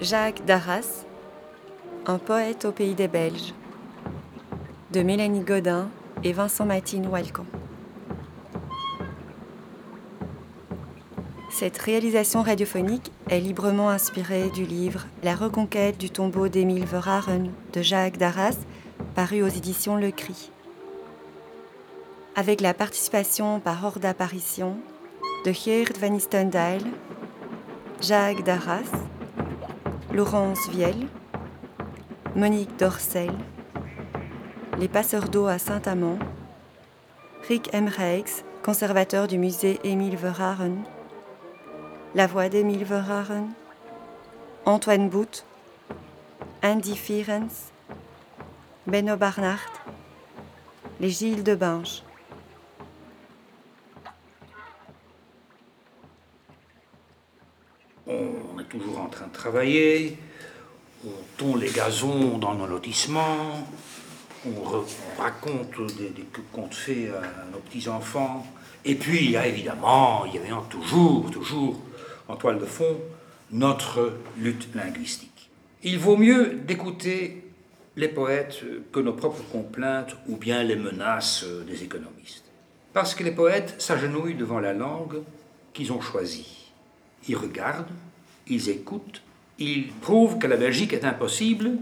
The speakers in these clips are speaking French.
Jacques Darras, un poète au pays des Belges, de Mélanie Godin et Vincent Matine Walcon. Cette réalisation radiophonique est librement inspirée du livre La reconquête du tombeau d'Émile Verhaeren de Jacques Darras, paru aux éditions Le Cri. Avec la participation par ordre d'apparition de Geert van Jacques Darras, Laurence Viel, Monique Dorcel, Les passeurs d'eau à Saint-Amand, Rick Emreiks, conservateur du musée Émile Verhaeren, La voix d'Émile Verhaeren, Antoine Bout, Andy Fierens, Benno Barnard, Les Gilles de Binge. On est toujours en train de on tond les gazons dans nos lotissements, on, raconte des, contes faits à nos petits-enfants. Et puis il y a évidemment, il y avait toujours, toujours en toile de fond, notre lutte linguistique. Il vaut mieux d'écouter les poètes que nos propres complaintes ou bien les menaces des économistes. Parce que les poètes s'agenouillent devant la langue qu'ils ont choisie. Ils regardent, ils écoutent, ils prouvent que la Belgique est impossible.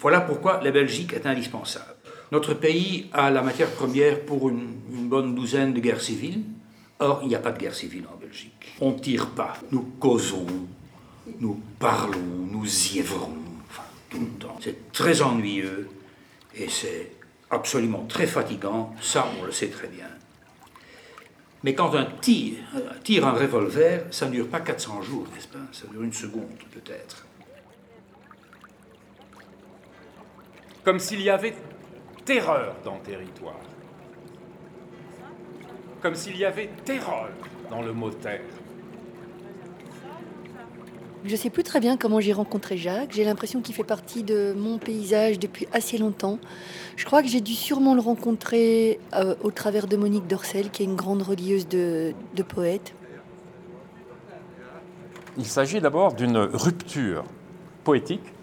Voilà pourquoi la Belgique est indispensable. Notre pays a la matière première pour une, bonne douzaine de guerres civiles. Or, il n'y a pas de guerre civile en Belgique. On ne tire pas. Nous causons, nous parlons, nous yévrons, enfin, tout le temps. C'est très ennuyeux et c'est absolument très fatigant. Ça, on le sait très bien. Mais quand un tir, tire un revolver, ça ne dure pas 400 jours, n'est-ce pas? Ça dure une seconde, peut-être. Comme s'il y avait terreur dans le territoire. Comme s'il y avait terreur dans le mot terre. Je ne sais plus très bien comment j'ai rencontré Jacques. J'ai l'impression qu'il fait partie de mon paysage depuis assez longtemps. Je crois que j'ai dû sûrement le rencontrer euh, au travers de Monique Dorcel, qui est une grande relieuse de, de poètes. Il s'agit d'abord d'une rupture poétique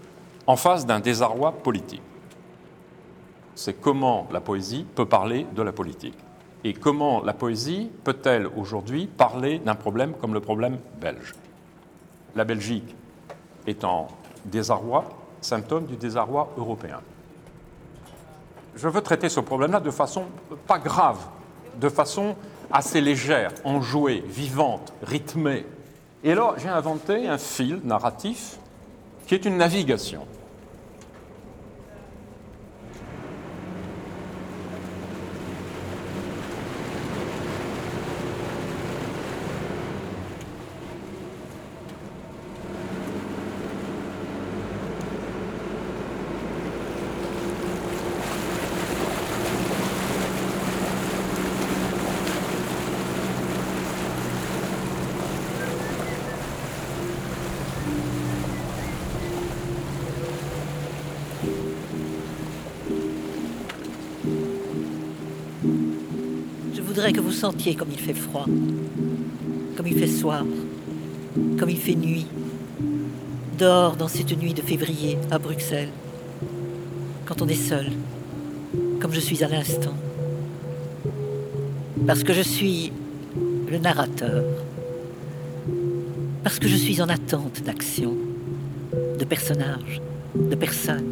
en face d'un désarroi politique. C'est comment la poésie peut parler de la politique. Et comment la poésie peut-elle aujourd'hui parler d'un problème comme le problème belge la Belgique est en désarroi, symptôme du désarroi européen. Je veux traiter ce problème-là de façon pas grave, de façon assez légère, enjouée, vivante, rythmée. Et alors, j'ai inventé un fil narratif qui est une navigation. Comme il fait froid, comme il fait soir, comme il fait nuit, dehors dans cette nuit de février à Bruxelles, quand on est seul, comme je suis à l'instant. Parce que je suis le narrateur, parce que je suis en attente d'action, de personnages, de personnes,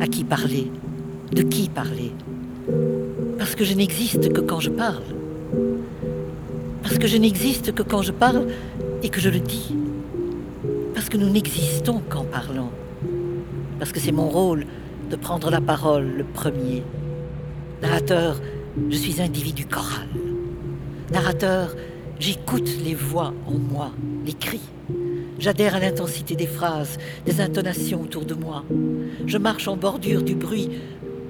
à qui parler, de qui parler parce que je n'existe que quand je parle. Parce que je n'existe que quand je parle et que je le dis. Parce que nous n'existons qu'en parlant. Parce que c'est mon rôle de prendre la parole le premier. Narrateur, je suis individu choral. Narrateur, j'écoute les voix en moi, les cris. J'adhère à l'intensité des phrases, des intonations autour de moi. Je marche en bordure du bruit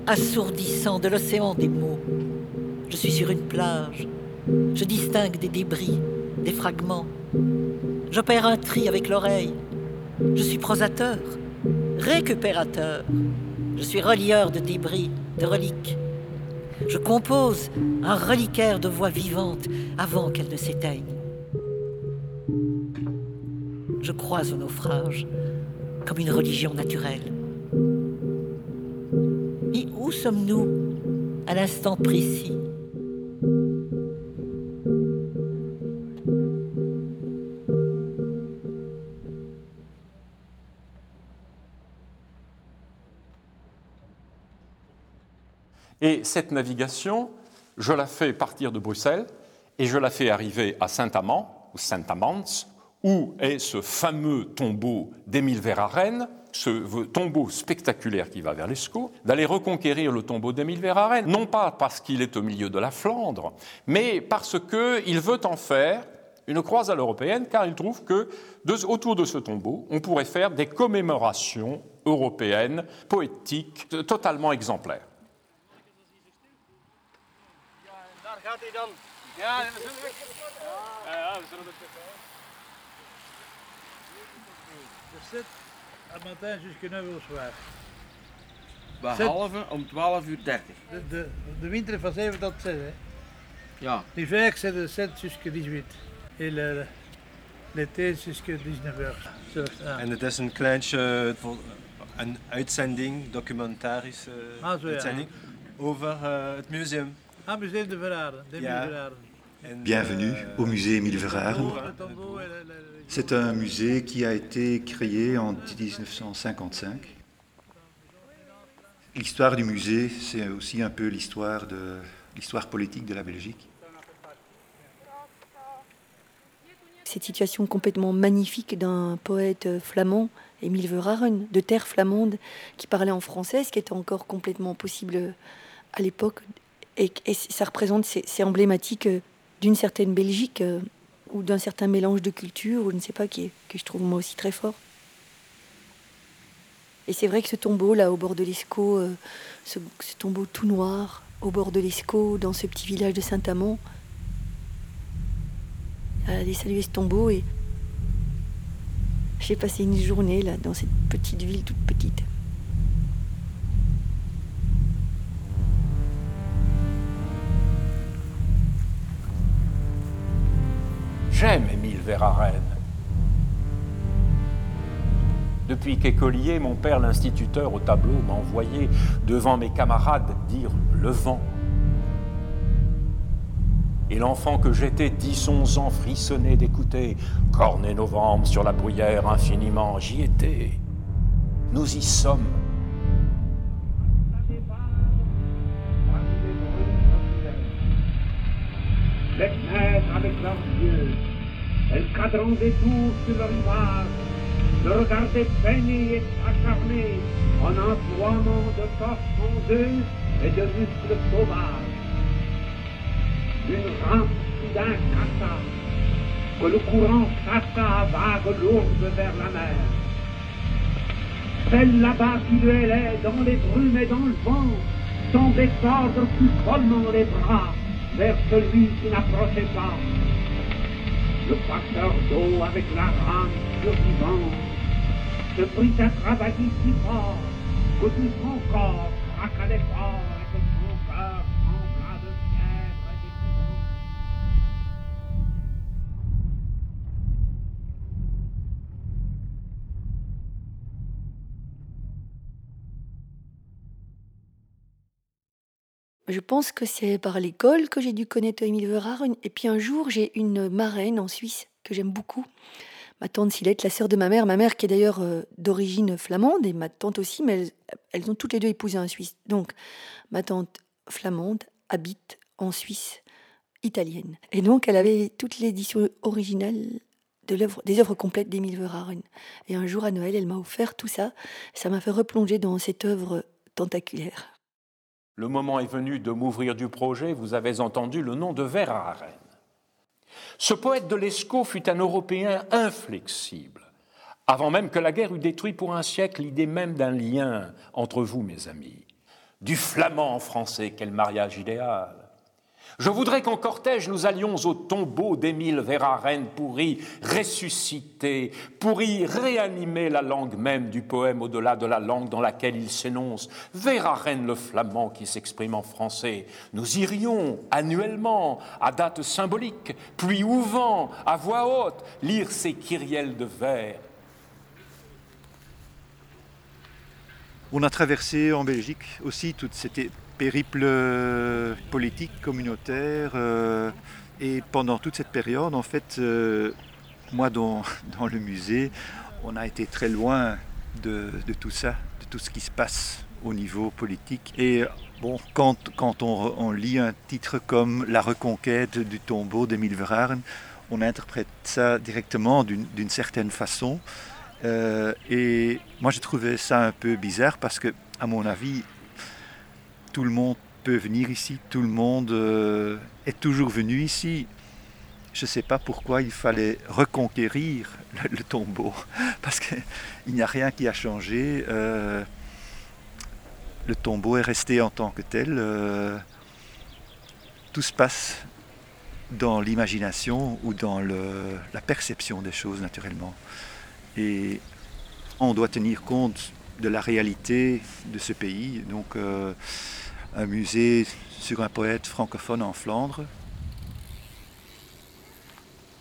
assourdissant de l'océan des mots. Je suis sur une plage. Je distingue des débris, des fragments. J'opère un tri avec l'oreille. Je suis prosateur, récupérateur. Je suis relieur de débris, de reliques. Je compose un reliquaire de voix vivantes avant qu'elles ne s'éteignent. je crois au naufrage comme une religion naturelle. Mais où sommes-nous à l'instant précis? Et cette navigation, je la fais partir de Bruxelles et je la fais arriver à Saint-Amand, ou Saint-Amans, où est ce fameux tombeau d'Émile Verhaeren, ce tombeau spectaculaire qui va vers l'Escaut, d'aller reconquérir le tombeau d'Émile Verhaeren, non pas parce qu'il est au milieu de la Flandre, mais parce qu'il veut en faire une croix à l'européenne, car il trouve que autour de ce tombeau, on pourrait faire des commémorations européennes, poétiques, totalement exemplaires. Gaat hij dan? Ja, dat is Ja, ja, we zullen het Er zit aan matin jusqu'à 9 uur zwaar. Behalve om 12 uur 30. De, de, de winter van 7 tot 6. Hè? Ja. L'hiver c'est de 7 jusqu'à 18. Et le, l'été jusqu'à 19 uur. Ja. En het is een kleintje, een uitzending, documentarische ah, zo, uitzending, ja. over uh, het museum. Ah, musée de Verhaeren. Ja. Bienvenue au musée Émile Verhaeren. C'est un musée qui a été créé en 1955. L'histoire du musée, c'est aussi un peu l'histoire de l'histoire politique de la Belgique. Cette situation complètement magnifique d'un poète flamand, Émile Verhaeren, de terre flamande, qui parlait en français, ce qui était encore complètement possible à l'époque et, ça représente, c'est emblématique euh, d'une certaine Belgique euh, ou d'un certain mélange de cultures, ou je ne sais pas, qui que je trouve moi aussi très fort. Et c'est vrai que ce tombeau là au bord de l'Escaut, euh, ce, tombeau tout noir au bord de l'Escaut, dans ce petit village de Saint-Amand, aller saluer ce tombeau et j'ai passé une journée là dans cette petite ville toute petite. J'aime Émile Verhaeren. Depuis qu'écolier, mon père, l'instituteur au tableau, m'a envoyé devant mes camarades dire le vent. Et l'enfant que j'étais, dix, onze ans, frissonnait d'écouter Cornet novembre sur la bruyère infiniment. J'y étais. Nous y sommes. les avec leurs yeux, elles cadrant des tours sur le rivage, le regardaient peiner et acharner en emploiement de torses fondeux et de muscles sauvages. Une rampe soudain cassa, que le courant chassa à vagues lourdes vers la mer. Celle là-bas qui le hélait dans les brumes et dans le vent, semblait tordre plus follement les bras vers celui qui n'approchait pas. Le facteur d'eau avec la rame survivante se prit à travailler si fort que tout son corps craquait d'effort Je pense que c'est par l'école que j'ai dû connaître Émile Verhaeren. Et puis un jour, j'ai une marraine en Suisse que j'aime beaucoup. Ma tante Silette, la sœur de ma mère. Ma mère qui est d'ailleurs euh, d'origine flamande et ma tante aussi, mais elles, ont toutes les deux épousé un Suisse. Donc ma tante flamande habite en Suisse italienne. Et donc elle avait toute l'édition originale de des œuvres complètes d'Émile Verhaeren. Et un jour à Noël, elle m'a offert tout ça. Ça m'a fait replonger dans cette œuvre tentaculaire. Le moment est venu de m'ouvrir du projet, vous avez entendu le nom de Verhaeren. Ce poète de l'Escaut fut un Européen inflexible, avant même que la guerre eût détruit pour un siècle l'idée même d'un lien entre vous, mes amis. Du flamand en français, quel mariage idéal Je voudrais qu'en cortège nous allions au tombeau d'Émile Verhaeren pour y ressusciter, pour y réanimer la langue même du poème au-delà de la langue dans laquelle il s'énonce. Verhaeren le flamand qui s'exprime en français. Nous irions annuellement, à date symbolique, puis ouvant, à voix haute, lire ces kyrielles de vers. On a traversé en Belgique aussi toute cette périple euh, politique, communautaire. Euh, et pendant toute cette période, en fait, euh, moi, dans, dans, le musée, on a été très loin de, de, tout ça, de tout ce qui se passe au niveau politique. Et bon, quand, quand on, lit un titre comme La reconquête du tombeau d'Emile Verhaeren, on interprète ça directement d'une certaine façon. et moi, j'ai trouvé ça un peu bizarre parce que, à mon avis, tout le monde peut venir ici, tout le monde euh, est toujours venu ici. Je ne sais pas pourquoi il fallait reconquérir le, tombeau, parce qu'il n'y a rien qui a changé. Euh, le tombeau est resté en tant que tel. Euh, tout se passe dans l'imagination ou dans la perception des choses naturellement. Et on doit tenir compte de la réalité de ce pays. Donc un musée sur un poète francophone en Flandre.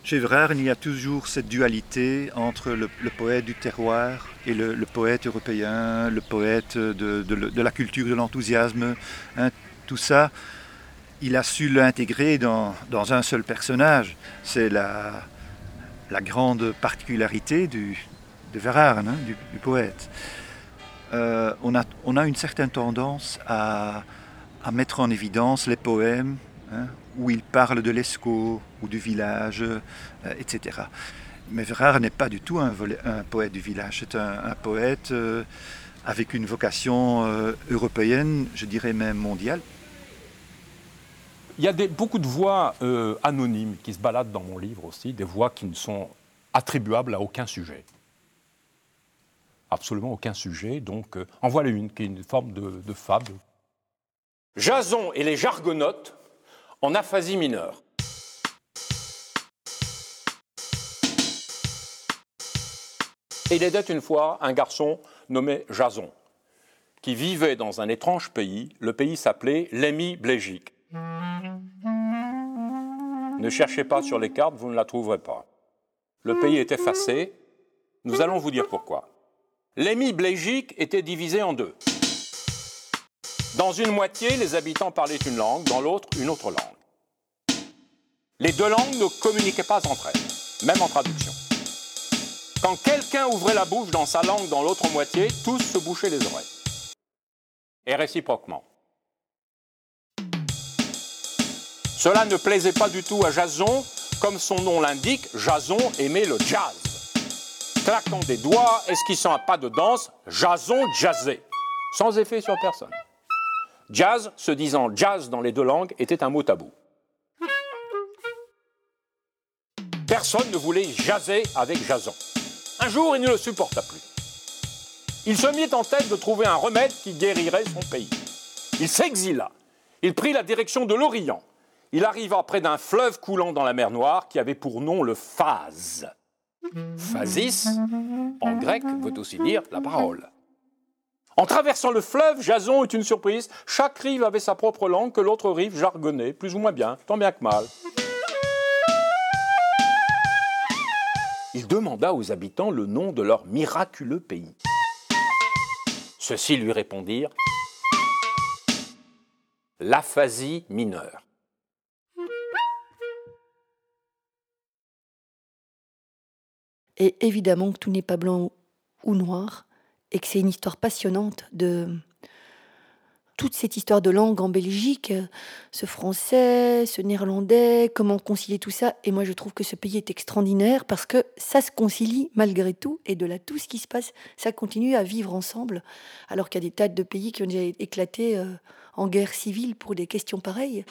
Chez Vrard, il y a toujours cette dualité entre le, poète du terroir et le, poète européen, le poète de, la culture, de l'enthousiasme. Hein. tout ça, il a su l'intégrer dans, un seul personnage. C'est la, grande particularité de Verhaeren, hein, du, poète. Euh, on, a, on a une certaine tendance à, à mettre en évidence les poèmes hein, où il parle de l'Escaut ou du village, euh, etc. Mais Verhaeren n'est pas du tout un, poète du village, c'est un, poète euh, avec une vocation euh, européenne, je dirais même mondiale. Il y a beaucoup de voix anonymes qui se baladent dans mon livre aussi, des voix qui ne sont attribuables à aucun sujet. Absolument aucun sujet. Donc, en voilà une qui est une forme de fable Jason et les Jargonotes en aphasie mineure. il était une fois un garçon nommé Jason, qui vivait dans un étrange pays. Le pays s'appelait l'Émi Blégique. Ne cherchez pas sur les cartes, vous ne la trouverez pas. Le pays est effacé. Nous allons vous dire pourquoi. L'Émi Blégique était divisé en deux. Dans une moitié, les habitants parlaient une langue, dans l'autre, une autre langue. Les deux langues ne communiquaient pas entre elles, même en traduction. Quand quelqu'un ouvrait la bouche dans sa langue dans l'autre moitié, tous se bouchaient les oreilles. Et réciproquement. Cela ne plaisait pas du tout à Jason, comme son nom l'indique, Jason aimait le jazz. Claquant des doigts, esquissant un pas de danse, Jason jazzait, sans effet sur personne. Jazz, se disant jazz dans les deux langues, était un mot tabou. Personne ne voulait jaser avec Jason. Un jour, il ne le supporta plus. Il se mit en tête de trouver un remède qui guérirait son pays. Il s'exila. Il prit la direction de l'Orient. Il arriva près d'un fleuve coulant dans la mer Noire qui avait pour nom le phase. Phasis, en grec, veut aussi dire la parole. En traversant le fleuve, Jason eut une surprise. Chaque rive avait sa propre langue que l'autre rive jargonnait, plus ou moins bien, tant bien que mal. Il demanda aux habitants le nom de leur miraculeux pays. Ceux-ci lui répondirent l'aphasie mineure. Et évidemment que tout n'est pas blanc ou noir et que c'est une histoire passionnante de toute cette histoire de langue en Belgique, ce français, ce néerlandais, comment concilier tout ça. Et moi, je trouve que ce pays est extraordinaire parce que ça se concilie malgré tout. Et de là, tout ce qui se passe, ça continue à vivre ensemble. Alors qu'il y a des tas de pays qui ont déjà éclaté euh, en guerre civile pour des questions pareilles.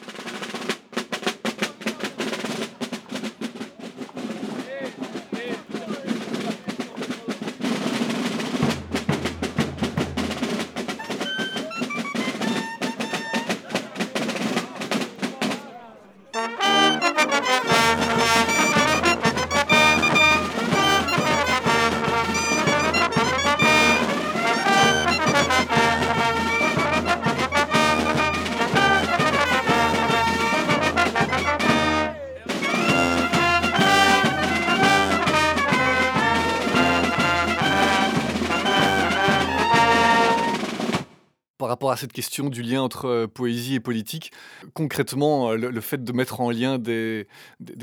Cette question du lien entre poésie et politique. Concrètement, le, fait de mettre en lien des,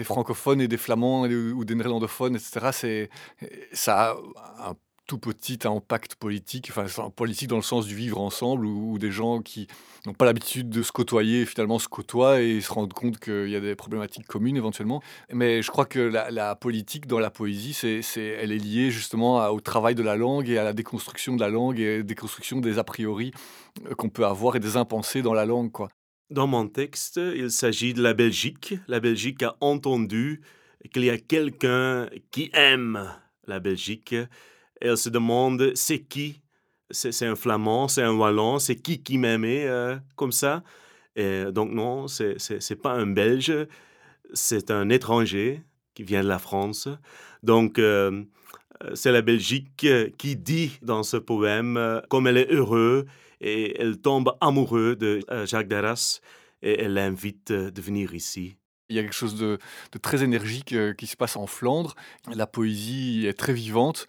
francophones et des flamands ou des néerlandophones, etc., ça a un tout petit impact politique, enfin politique dans le sens du vivre ensemble, où, des gens qui n'ont pas l'habitude de se côtoyer finalement se côtoient et se rendent compte qu'il y a des problématiques communes éventuellement. Mais je crois que la, politique dans la poésie, c'est, elle est liée justement au travail de la langue et à la déconstruction de la langue et à la déconstruction des a priori euh, qu'on peut avoir et des impensés dans la langue. Quoi. Dans mon texte, il s'agit de la Belgique. La Belgique a entendu qu'il y a quelqu'un qui aime la Belgique elle se demande c'est qui? C'est un flamand, c'est un wallon, c'est qui qui m'aimait euh, comme ça? Et Donc non, c'est n'est pas un Belge, c'est un étranger qui vient de la France. Donc euh, c'est la Belgique qui dit dans ce poème euh, comme elle est heureuse et elle tombe amoureuse de Jacques Darras et elle l'invite de venir ici. Il y a quelque chose de très énergique qui se passe en Flandre. La poésie est très vivante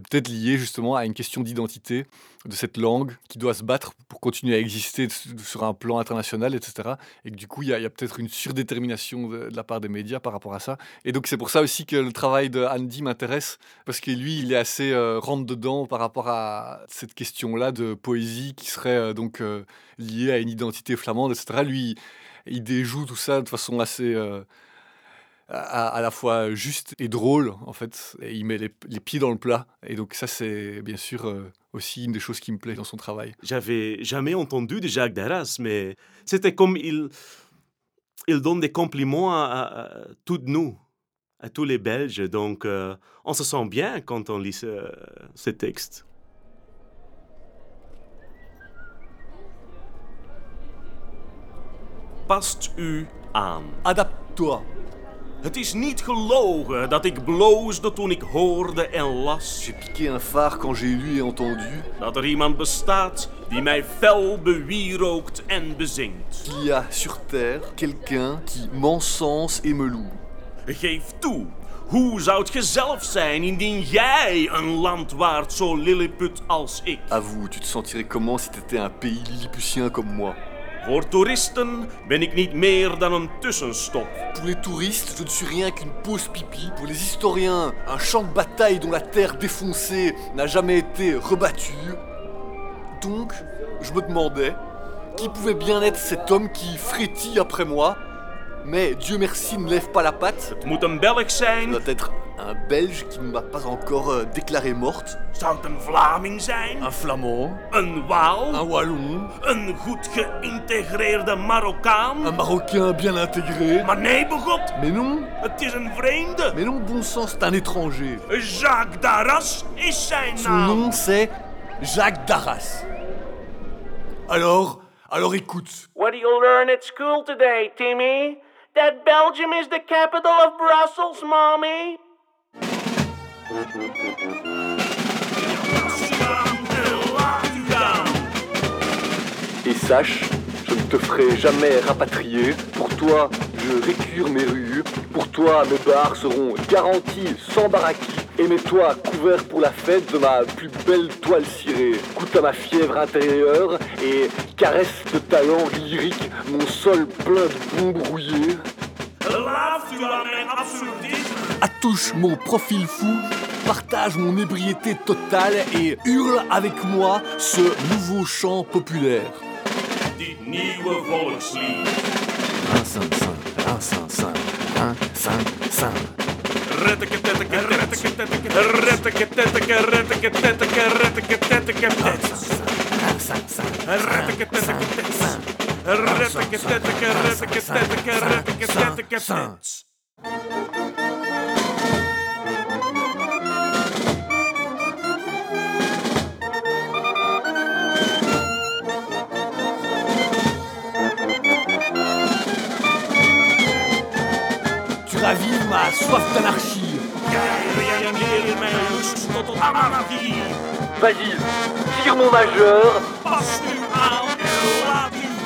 peut-être lié justement à une question d'identité de cette langue qui doit se battre pour continuer à exister sur un plan international, etc. Et que du coup, il y a, peut-être une surdétermination de, la part des médias par rapport à ça. Et donc, c'est pour ça aussi que le travail de Andy m'intéresse, parce que lui, il est assez euh, rentre-dedans par rapport à cette question-là de poésie qui serait euh, donc euh, liée à une identité flamande, etc. Lui, il déjoue tout ça de façon assez à, la fois juste et drôle, en fait. Et il met les, pieds dans le plat. Et donc ça, c'est bien sûr euh, aussi une des choses qui me plaît dans son travail. J'avais jamais entendu de Jacques Darras, mais c'était comme il, il donne des compliments à, toutes nous, à tous les Belges. Donc euh, on se sent bien quand on lit ce, ce texte. Past u aan. Adapte-toi. Het is niet gelogen dat ik bloosde toen ik hoorde en las. J'ai piqué un phare quand j'ai lu et entendu. Dat er iemand bestaat die mij fel bewierookt en bezingt. Il y a sur terre quelqu'un qui m'encense et me loue. Geef toe. Hoe zou je zelf zijn indien jij een land waart zo lilliput als ik? Avoue, tu te sentirais comment si t'étais un pays lilliputien comme moi? Ben. Pour les touristes, je ne suis rien qu'une pause pipi. Pour les historiens, un champ de bataille dont la terre défoncée n'a jamais été rebattue. Donc, je me demandais qui pouvait bien être cet homme qui frétille après moi mais Dieu merci ne lève pas la patte. Het moet een Belg zijn. doit être un Belge qui ne m'a pas encore euh, déclaré morte. Zou het een Vlaming zijn? Un Flamand. Een Waal? Un Wallon. Een goed geïntegreerde Marokkaan? Un Marocain bien intégré. Maar nee, begot. Mais non. Het is een vreemde. Mais non, bon sens, c'est un étranger. Jacques Darras is zijn naam. Son nom c'est Jacques Darras. Alors, alors écoute. What do you learn at school today, Timmy? That Belgium is the capital of Brussels, mommy. Et sache, je ne te ferai jamais rapatrier. Pour toi, je récure mes rues. Pour toi, mes bars seront garantis sans baraki. Et mets-toi couvert pour la fête de ma plus belle toile cirée. Coûte à ma fièvre intérieure et caresse de ta langue lyrique mon sol plein de bombes brouillées. Attouche mon profil fou, partage mon ébriété totale et hurle avec moi ce nouveau chant populaire. dit nieuwe volkslied. Asan, san, asan, san, asan, san. Retteke, tetteke, retteke, tetteke, retteke, tetteke, retteke, tetteke, retteke, tetteke, Retteke, tetteke, retteke, tetteke, retteke, tetteke, retteke, tetteke, soif d'anarchie. Vas-y, tire mon majeur.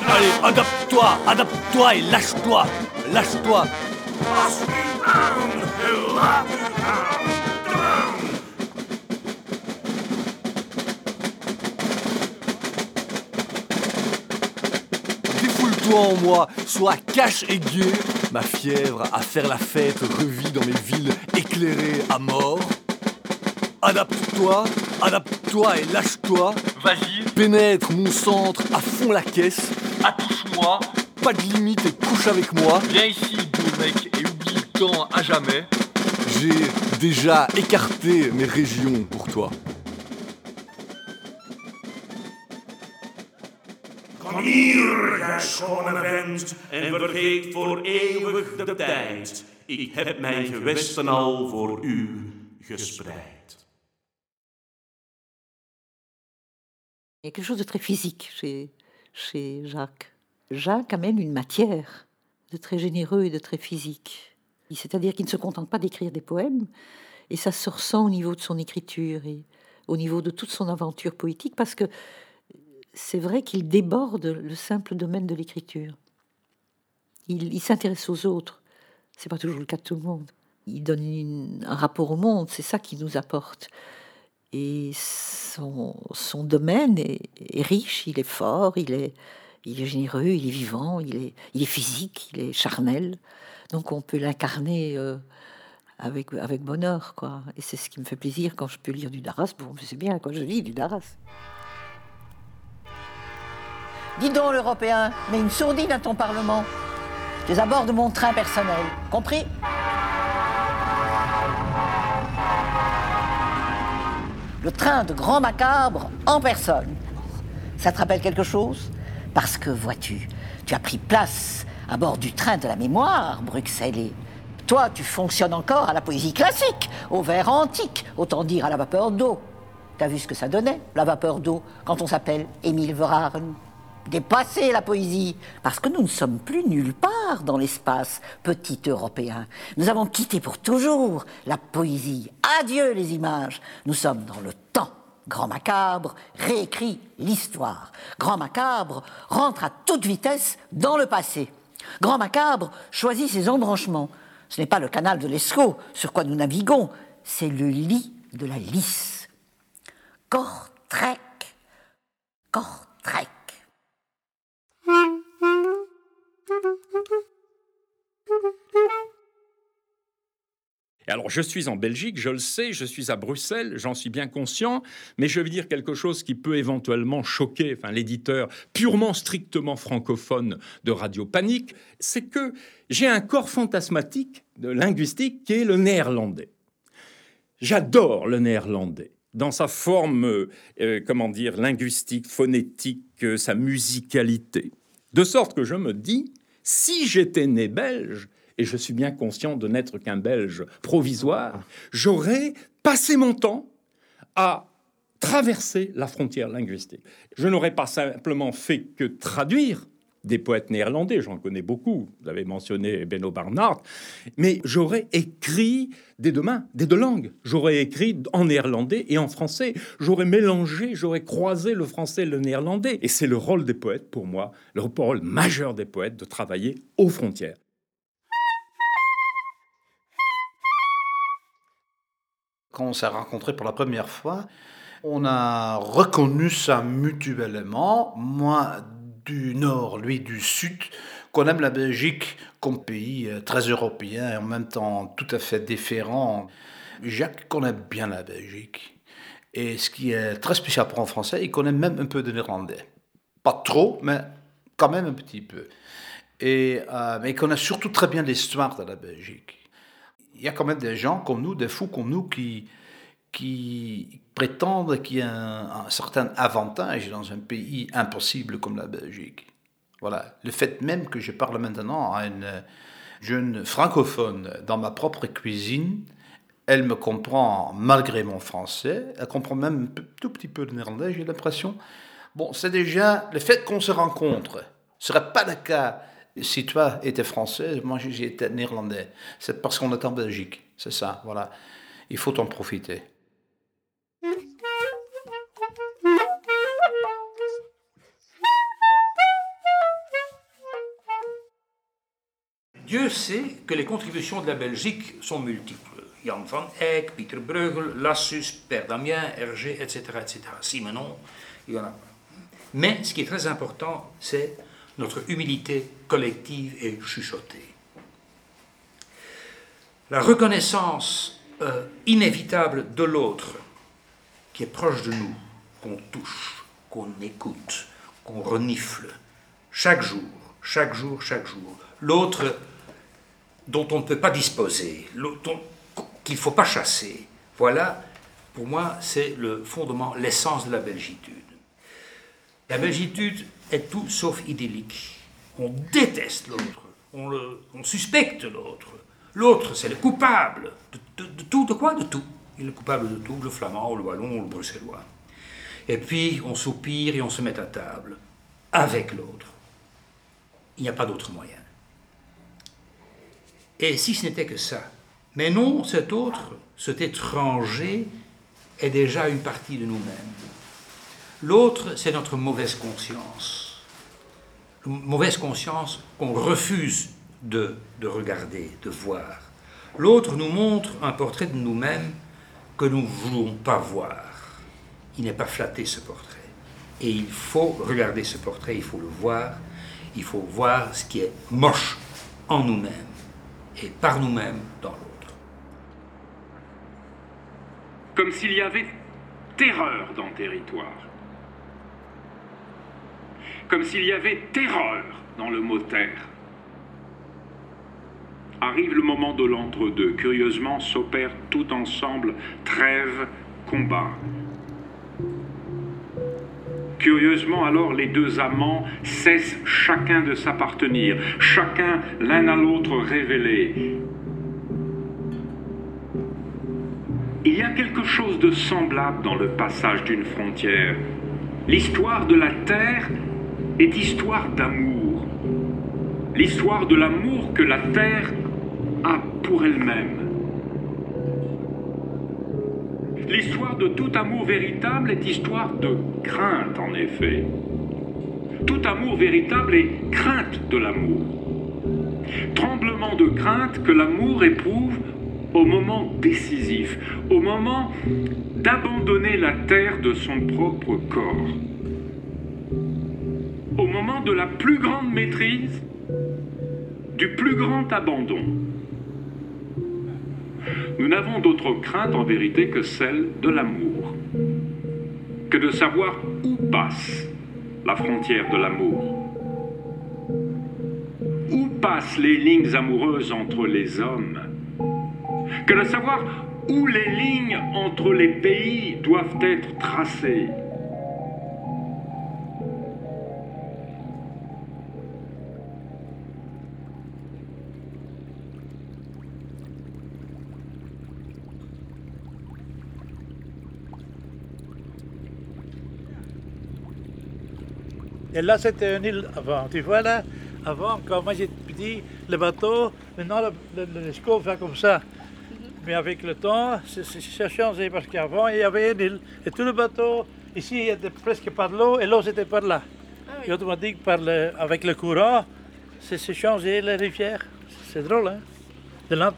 Allez, adapte-toi, adapte-toi et lâche-toi, lâche-toi. toi en moi, soit cache et gai, ma fièvre à faire la fête revit dans mes villes éclairées à mort. Adapte-toi, adapte-toi et lâche-toi. Vas-y. Pénètre mon centre à fond la caisse. Attouche-moi. Pas de limite et couche avec moi. Viens ici, beau mec, et oublie le temps à jamais. J'ai déjà écarté mes régions pour toi. Il y a quelque chose de très physique chez, chez Jacques. Jacques amène une matière de très généreux et de très physique. C'est-à-dire qu'il ne se contente pas d'écrire des poèmes, et ça se ressent au niveau de son écriture et au niveau de toute son aventure poétique, parce que c'est vrai qu'il déborde le simple domaine de l'écriture. Il, s'intéresse aux autres. C'est pas toujours le cas de tout le monde. Il donne un rapport au monde, c'est ça qui nous apporte. Et son, domaine est, riche, il est fort, il est, il est généreux, il est vivant, il est, il est physique, il est charnel. Donc on peut l'incarner euh, avec, avec bonheur, quoi. Et c'est ce qui me fait plaisir quand je peux lire du Darras. Bon, c'est bien quand je lis du Darras. Dis donc, l'Européen, mets une sourdine à ton Parlement. Je aborde mon train personnel. Compris? Le train de Grand Macabre en personne. Ça te rappelle quelque chose? Parce que, vois-tu, tu as pris place à bord du train de la mémoire bruxellais. Toi, tu fonctionnes encore à la poésie classique, au vers antique, autant dire à la vapeur d'eau. T'as vu ce que ça donnait, la vapeur d'eau, quand on s'appelle Émile Verhaeren Dépasser la poésie, parce que nous ne sommes plus nulle part dans l'espace petit européen. Nous avons quitté pour toujours la poésie. Adieu les images. Nous sommes dans le temps. Grand Macabre réécrit l'histoire. Grand Macabre rentre à toute vitesse dans le passé. Grand Macabre choisit ses embranchements. Ce n'est pas le canal de l'Escaut sur quoi nous naviguons, c'est le lit de la Lys. Cortrec, Cortrec. Alors, je suis en Belgique, je le sais, je suis à Bruxelles, j'en suis bien conscient, mais je vais dire quelque chose qui peut éventuellement choquer enfin, l'éditeur purement, strictement francophone de Radio Panique, c'est que j'ai un corps fantasmatique de linguistique qui est le néerlandais. J'adore le néerlandais dans sa forme, euh, comment dire, linguistique, phonétique, euh, sa musicalité. De sorte que je me dis, si j'étais né belge, et je suis bien conscient de n'être qu'un Belge provisoire, j'aurais passé mon temps à traverser la frontière linguistique. Je n'aurais pas simplement fait que traduire des poètes néerlandais, j'en connais beaucoup, vous avez mentionné Benno Barnard, mais j'aurais écrit des deux mains, des deux langues. J'aurais écrit en néerlandais et en français. J'aurais mélangé, j'aurais croisé le français et le néerlandais. Et c'est le rôle des poètes, pour moi, le rôle majeur des poètes, de travailler aux frontières. Quand on s'est rencontrés pour la première fois, on a reconnu ça mutuellement. Moi, du Nord, lui du Sud, qu'on aime la Belgique comme pays euh, très européen et en même temps tout à fait différent. Jacques connaît bien la Belgique. Et ce qui est très spécial pour un Français, il connaît même un peu de néerlandais. Pas trop, mais quand même un petit peu. Et, euh, mais il connaît surtout très bien l'histoire de la Belgique. Il y a quand même des gens comme nous, des fous comme nous, qui, qui prétendent qu'il y a un, certain avantage dans un pays impossible comme la Belgique. Voilà, le fait même que je parle maintenant à une jeune francophone dans ma propre cuisine, elle me comprend malgré mon français, elle comprend même un tout petit peu le néerlandais, j'ai l'impression. Bon, c'est déjà le fait qu'on se rencontre. Ce serait pas le cas si toi étais français, moi j'étais néerlandais. C'est parce qu'on est en Belgique, c'est ça, voilà. Il faut en profiter. Dieu sait que les contributions de la Belgique sont multiples. Jan van Eyck, Pieter Bruegel, Lassus, Père Damien, Hergé, etc., etc. Simenon, il y en a. Mais ce qui est très important, c'est notre humilité collective est chuchotée. La reconnaissance euh, inévitable de l'autre, qui est proche de nous, qu'on touche, qu'on écoute, qu'on renifle, chaque jour, chaque jour, chaque jour. L'autre dont on ne peut pas disposer, qu'il ne faut pas chasser. Voilà, pour moi, c'est le fondement, l'essence de la belgitude. La belgitude est tout sauf idyllique. On déteste l'autre, on, suspecte l'autre. L'autre, c'est le coupable de, tout, de quoi? De tout. Il est le coupable de tout, le flamand, le wallon, le bruxellois. Et puis, on soupire et on se met à table avec l'autre. Il n'y a pas d'autre moyen. Et si ce n'était que ça? Mais non, cet autre, cet étranger, est déjà une partie de nous-mêmes. L'autre, c'est notre mauvaise conscience. mauvaise conscience qu'on refuse de, de regarder, de voir. L'autre nous montre un portrait de nous-mêmes que nous ne voulons pas voir. Il n'est pas flatté ce portrait. Et il faut regarder ce portrait, il faut le voir, il faut voir ce qui est moche en nous-mêmes et par nous-mêmes dans l'autre. Comme s'il y avait terreur dans le territoire. Comme s'il y avait terreur dans le mot terre. Arrive le moment de l'entre-deux. Curieusement, s'opère tout ensemble trêve, combat. Curieusement, alors, les deux amants cessent chacun de s'appartenir, chacun l'un à l'autre révélé. Il y a quelque chose de semblable dans le passage d'une frontière. L'histoire de la terre est histoire d'amour. L'histoire de l'amour que la terre a pour elle-même. L'histoire de tout amour véritable est histoire de crainte, en effet. Tout amour véritable est crainte de l'amour. Tremblement de crainte que l'amour éprouve au moment décisif, au moment d'abandonner la terre de son propre corps, au moment de la plus grande maîtrise, du plus grand abandon. Nous n'avons d'autre crainte en vérité que celle de l'amour, que de savoir où passe la frontière de l'amour. Où passent les lignes amoureuses entre les hommes? Que de savoir où les lignes entre les pays doivent être tracées. Et là, c'était une île avant. Tu vois là, avant, quand moi j'étais petit, le bateau, maintenant le, le, fait comme ça. Mais avec le temps, ça a changé parce qu'avant, il y avait une île. Et tout le bateau, ici, il y avait presque de l'eau et l'eau, c'était par là. Ah Et automatiquement, par le, avec le courant, c'est changé la rivière. C'est drôle, hein? De la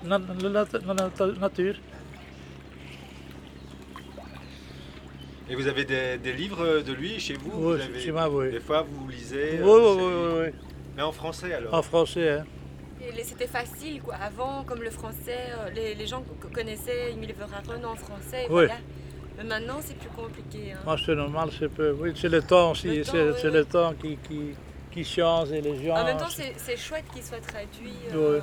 nature. Et vous avez des, livres de lui chez vous, Oui, chez moi, oui. Des fois, vous lisez Oui, oui, oui, oui, Mais en français alors En français, hein. C'était facile, quoi. Avant, comme le français, euh, les, gens connaissaient Emile Verhaeren en français, oui. voilà. Mais maintenant, c'est plus compliqué. Hein. Ah, c'est normal, c'est peu. Oui, c'est le temps aussi. C'est le temps qui, qui, qui, change et les gens. En même temps, c'est chouette qu'il soit traduit. Euh,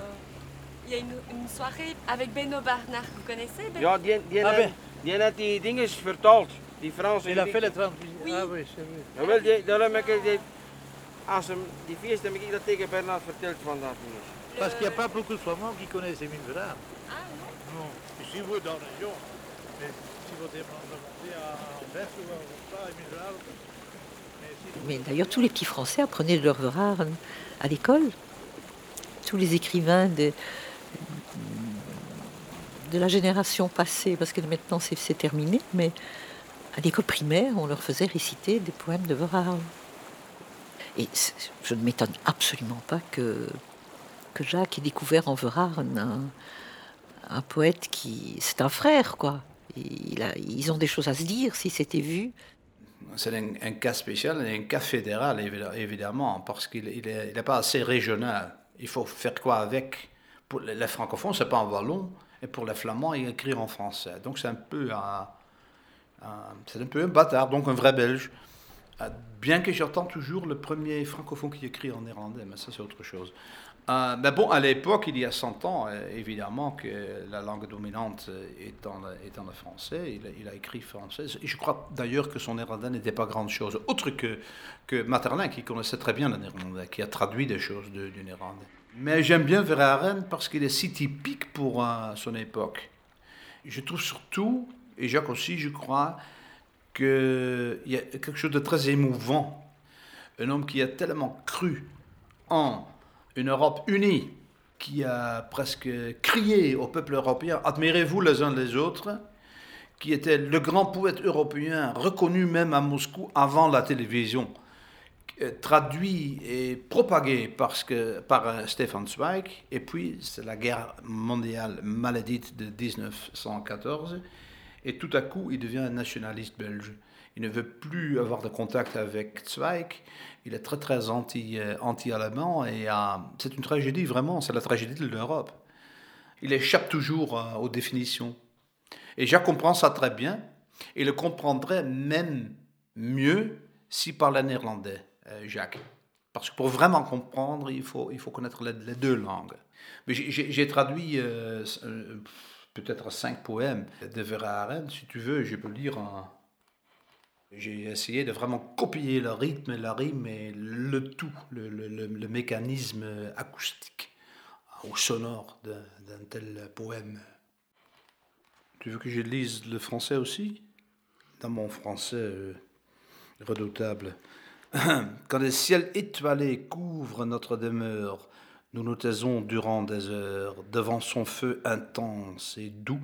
il y a une, une, soirée avec Benno Barnard, vous connaissez Benno Ja, die, die, ah, ben. die, die, die dingen vertaald. Die Franse... Il a fait le transmission. Oui. Ah oui, c'est vrai. Ja, wel, die, daarom heb ik die, als hem, die feest heb ik dat tegen Bernard verteld vandaag niet. Parce qu'il n'y a pas beaucoup de Flamands qui connaissent Émile Verhaeren. Ah non Non. Ici, vous, dans la région, mais si vous demandez à Anvers ou à. Mais d'ailleurs, tous les petits Français apprenaient leur Verhaeren à l'école. Tous les écrivains de, de la génération passée, parce que maintenant c'est terminé, mais à l'école primaire, on leur faisait réciter des poèmes de Verhaeren. Et je ne m'étonne absolument pas que, que Jacques ait découvert en Verhaeren un, poète qui... C'est un frère, quoi. Ils ont des choses à se dire si c'était vu. c'est un, cas spécial un cas fédéral, évidemment, parce qu'il n'est est pas assez régional. Il faut faire quoi avec? Pour les francophones, c'est pas en wallon, et pour les flamands, il écrire en français. Donc c'est un peu un, c'est un peu un bâtard, donc un vrai belge. Euh, bien que j'entends toujours le premier francophone qui écrit en néerlandais, mais ça c'est autre chose. Euh, mais bon, à l'époque, il y a 100 ans, euh, évidemment que la langue dominante est le français. Il, a écrit français. Et je crois d'ailleurs que son néerlandais n'était pas grande chose, autre que, que Materlin, qui connaissait très bien le néerlandais, qui a traduit des choses du néerlandais. Mais j'aime bien Verhaeren parce qu'il est si typique pour son époque. Je trouve surtout, et Jacques aussi, je crois, qu'il y a quelque chose de très émouvant. Un homme qui a tellement cru en une Europe unie, qui a presque crié au peuple européen Admirez-vous les uns les autres, qui était le grand poète européen, reconnu même à Moscou avant la télévision, euh, traduit et propagé parce que, par euh, Stefan Zweig, et puis c'est la guerre mondiale malédite de 1914, et tout à coup il devient un nationaliste belge. Il ne veut plus avoir de contact avec Zweig, il est très très euh, anti-allemand et euh, c'est une tragédie vraiment, c'est la tragédie de l'Europe. Il échappe toujours euh, aux définitions. Et Jacques comprend ça très bien et le comprendrait même mieux s'il parlait néerlandais, Jacques. Parce que pour vraiment comprendre, il faut, il faut connaître les, deux langues. Mais j'ai traduit peut-être cinq poèmes de Verhaeren. Si tu veux, je peux lire j'ai essayé de vraiment copier le rythme, la rime et le tout, le, le, mécanisme acoustique ou sonore d'un tel poème. Tu veux que je lise le français aussi? Dans mon français euh, redoutable. Quand le ciel étoilé couvre notre demeure, nous nous taisons durant des heures devant son feu intense et doux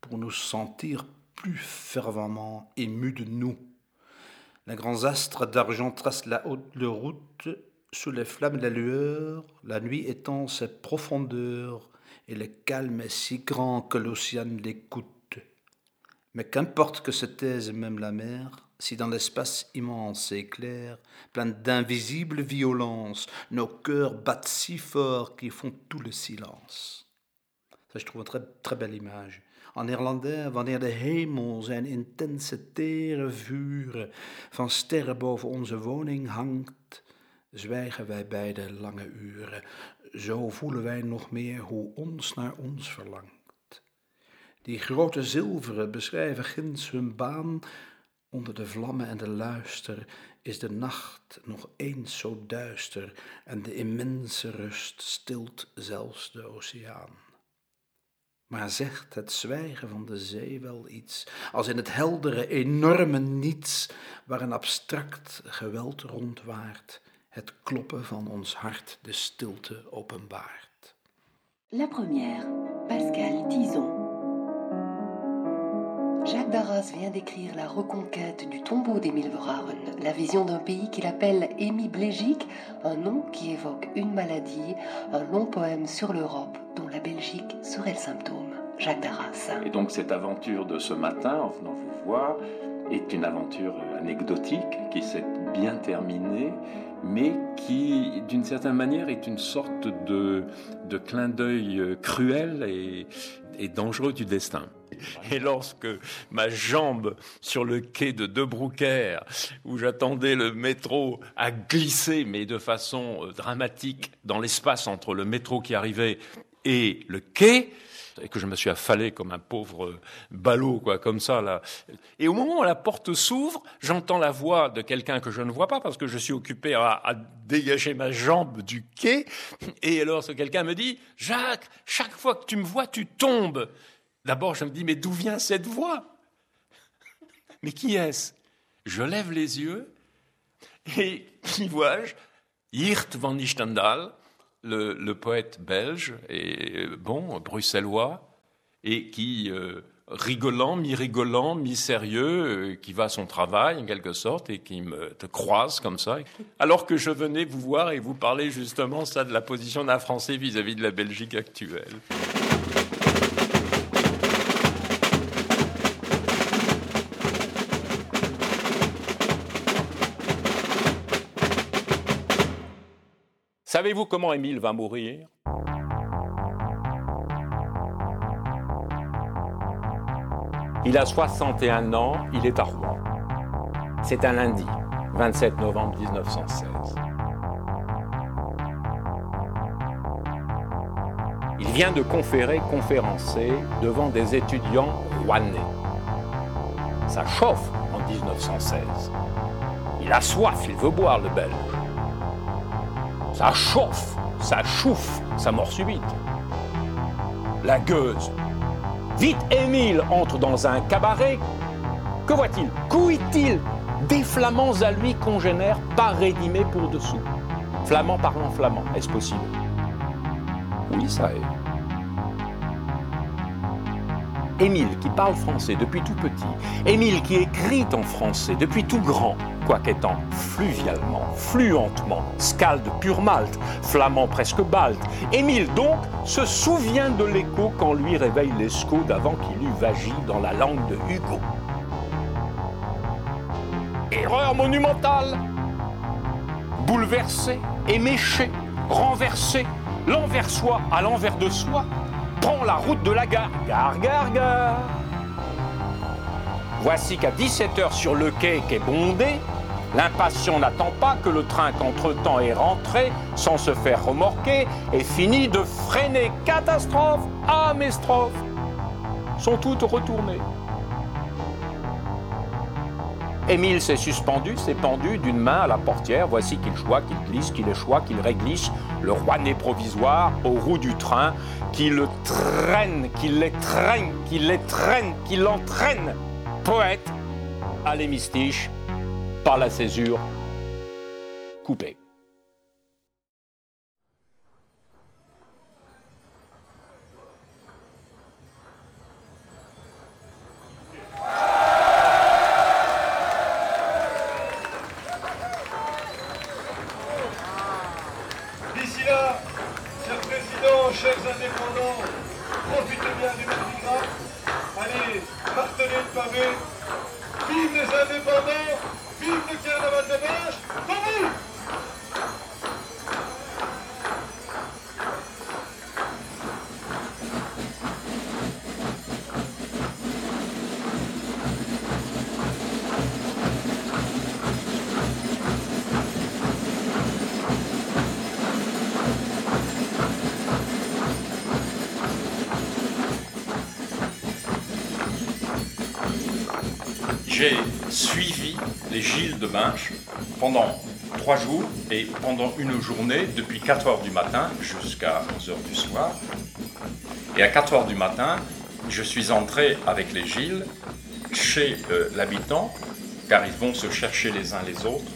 pour nous sentir plus fervemment émus de nous. Les grands astres d'argent tracent la haute route sous les flammes de la lueur, la nuit étend ses profondeurs, et le calme est si grand que l'océan l'écoute. Mais qu'importe que se taise même la mer, si dans l'espace immense et clair, plein d'invisibles violences, nos cœurs battent si fort qu'ils font tout le silence. Ça, je trouve une très, très belle image. En néerlandais, wanneer de hemel zijn intense tere vuren van sterren boven onze woning hangt, zwijgen wij beide lange uren. Zo voelen wij nog meer hoe ons naar ons verlangt. Die grote zilveren beschrijven ginds hun baan. Onder de vlammen en de luister is de nacht nog eens zo duister en de immense rust stilt zelfs de oceaan. Maar zegt het zwijgen van de zee wel iets, als in het heldere, enorme niets, waar een abstract geweld rondwaart, het kloppen van ons hart de stilte openbaart. La première, Pascal Tison. Darras vient d'écrire La reconquête du tombeau d'Émile Verhaeren, la vision d'un pays qu'il appelle Émi-Blégique, un nom qui évoque une maladie, un long poème sur l'Europe dont la Belgique serait le symptôme. Jacques Darras. Et donc cette aventure de ce matin, en venant vous voir, est une aventure anecdotique qui s'est bien terminée, mais qui, d'une certaine manière, est une sorte de, de clin d'œil cruel et dangereux du destin. Et lorsque ma jambe sur le quai de De où j'attendais le métro, a glissé, mais de façon euh, dramatique, dans l'espace entre le métro qui arrivait et le quai, et que je me suis affalé comme un pauvre ballot, quoi, comme ça, là. Et au moment où la porte s'ouvre, j'entends la voix de quelqu'un que je ne vois pas parce que je suis occupé à, à dégager ma jambe du quai. Et alors, ce quelqu'un me dit, Jacques, chaque fois que tu me vois, tu tombes. D'abord, je me dis, mais d'où vient cette voix? Mais qui est-ce? Je lève les yeux et qui vois-je Hirt van Nichtendal, le, poète belge, et bon, bruxellois, et qui, euh, rigolant, mi-rigolant, mi-sérieux, euh, qui va à son travail en quelque sorte, et qui me te croise comme ça, alors que je venais vous voir et vous parler justement ça de la position d'un Français vis à -vis de la Belgique actuelle. Savez-vous comment Émile va mourir? Il a 61 ans, il est à Rouen. C'est un lundi, 27 novembre 1916. Il vient de conférer, conférencer devant des étudiants rouennais. Ça chauffe en 1916. Il a soif, il veut boire le belge. Ça chauffe, ça chouffe, sa mort subite. La gueuse. Vite, Émile entre dans un cabaret. Que voit-il? Qu'ouït-il Des flamands à lui congénères, pas rédimés pour dessous? Flamand parlant flamand, est-ce possible? Oui, ça est. Émile qui parle français depuis tout petit, Émile qui écrit en français depuis tout grand, quoiqu'étant fluvialement, fluentement, scalde pur malte, flamand presque balte, Émile donc se souvient de l'écho quand lui réveille l'esco d'avant qu'il eût vagi dans la langue de Hugo. Erreur monumentale Bouleversé, éméché, renversé, l'envers soi à l'envers de soi, prend la route de la gare. Gare, gare, gare. Voici qu'à 17h sur le quai qui est bondé, l'impatient n'attend pas que le train qu'entre-temps est rentré sans se faire remorquer et finit de freiner. Catastrophe mes strophes sont toutes retournées. Émile s'est suspendu, s'est pendu d'une main à la portière. Voici qu'il choit, qu'il glisse, qu'il échoit, qu'il réglisse le rouennais provisoire aux roues du train, qui le traîne, qu'il les traîne, qu'il les traîne, qu'il l'entraîne. Poète à l'hémistiche par la césure coupée. De Binche pendant trois jours et pendant une journée, depuis 4 heures du matin jusqu'à 11 heures du soir. Et à 4 heures du matin, je suis entré avec les Gilles chez euh, l'habitant, car ils vont se chercher les uns les autres.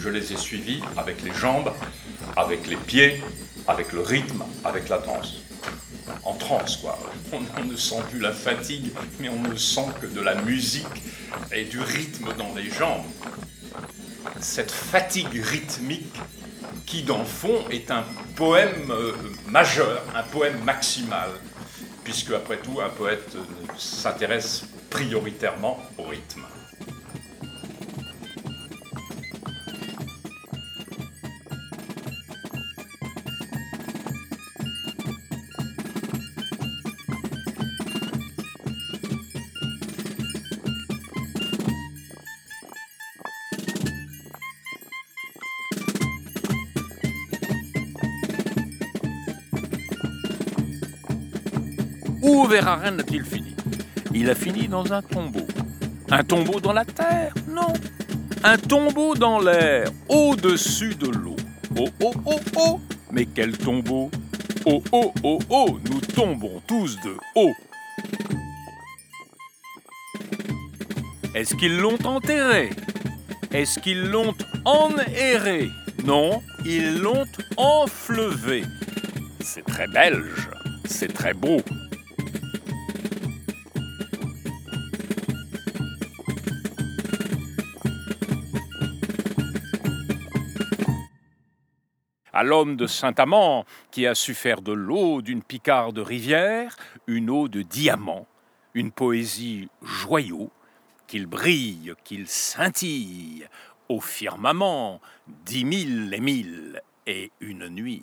Je les ai suivis avec les jambes, avec les pieds, avec le rythme, avec la danse. En transe, quoi. On ne sent plus la fatigue, mais on ne sent que de la musique et du rythme dans les jambes. Cette fatigue rythmique qui, dans le fond, est un poème euh, majeur, un poème maximal, puisque, après tout, un poète euh, s'intéresse prioritairement au rythme. Où Verhaeren a-t-il fini Il a fini dans un tombeau. Un tombeau dans la terre? Non. Un tombeau dans l'air, au-dessus de l'eau. Oh oh oh oh Mais quel tombeau? Oh oh oh oh Nous tombons tous de haut. Est-ce qu'ils l'ont enterré? Est-ce qu'ils l'ont enhéré Non, ils l'ont enfleuvé. C'est très belge, c'est très beau. À l'homme de Saint-Amand qui a su faire de l'eau d'une picarde rivière une eau de diamant, une poésie joyau, qu'il brille, qu'il scintille, au firmament, dix mille et mille et une nuit.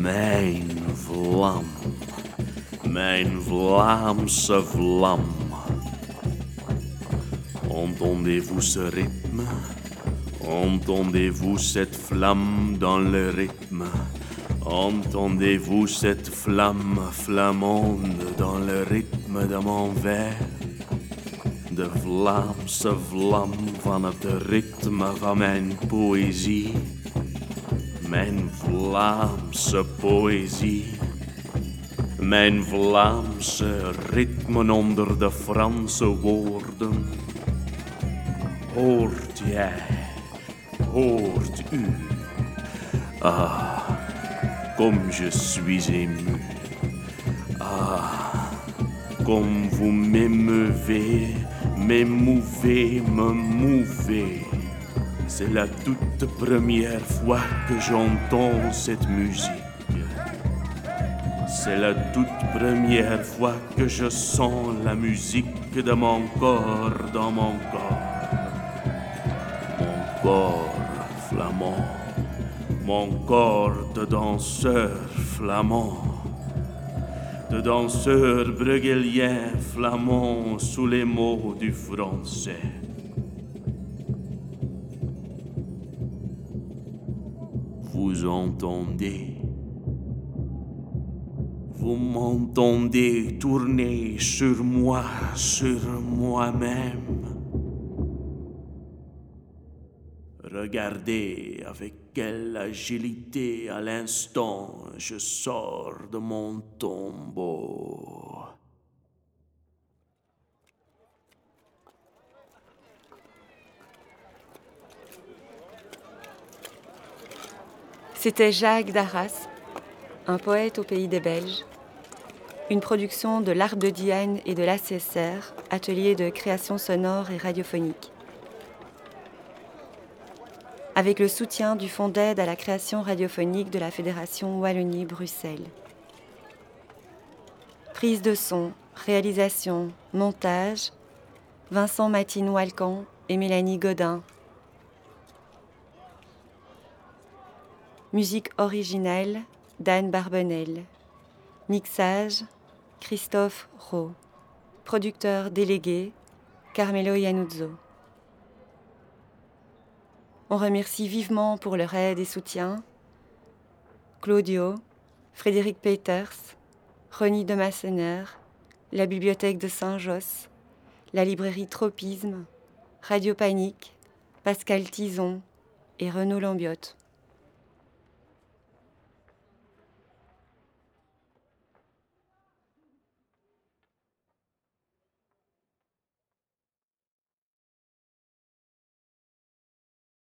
Mijn vlam, mijn Vlaamse vlam. Entendez-vous ce rythme Entendez-vous cette flamme dans le rythme Entendez-vous cette flamme flamande dans le rythme de mon vers De Vlaamse vlam van het ritme van mijn poëzie Mijn Vlaamse poëzie Mijn Vlaamse ritmen onder de Franse woorden Hoort jij, hoort u Ah, comme je suis ému. Ah, comme vous m'émeuvez, m'émouvez, me mouvez. C'est la toute première fois que j'entends cette musique. C'est la toute première fois que je sens la musique de mon corps dans mon corps. Mon corps flamand mon corps de danseur flamand, de danseur brugelien flamand sous les mots du français. Vous entendez, vous m'entendez tourner sur moi, sur moi-même. Regardez avec quelle agilité à l'instant je sors de mon tombeau. C'était Jacques Darras, un poète au pays des Belges, une production de l'Art de Diane et de l'ACSR, atelier de création sonore et radiophonique avec le soutien du Fonds d'aide à la création radiophonique de la Fédération Wallonie-Bruxelles. Prise de son, réalisation, montage, Vincent Matine Walcan et Mélanie Godin. Musique originelle, Dan Barbenel. Mixage, Christophe Rowe. Producteur délégué, Carmelo Iannuzzo. On remercie vivement pour leur aide et soutien Claudio, Frédéric Peters, René de Massener, la bibliothèque de Saint-Josse, la librairie Tropisme, Radio Panique, Pascal Tison et Renaud Lambiotte.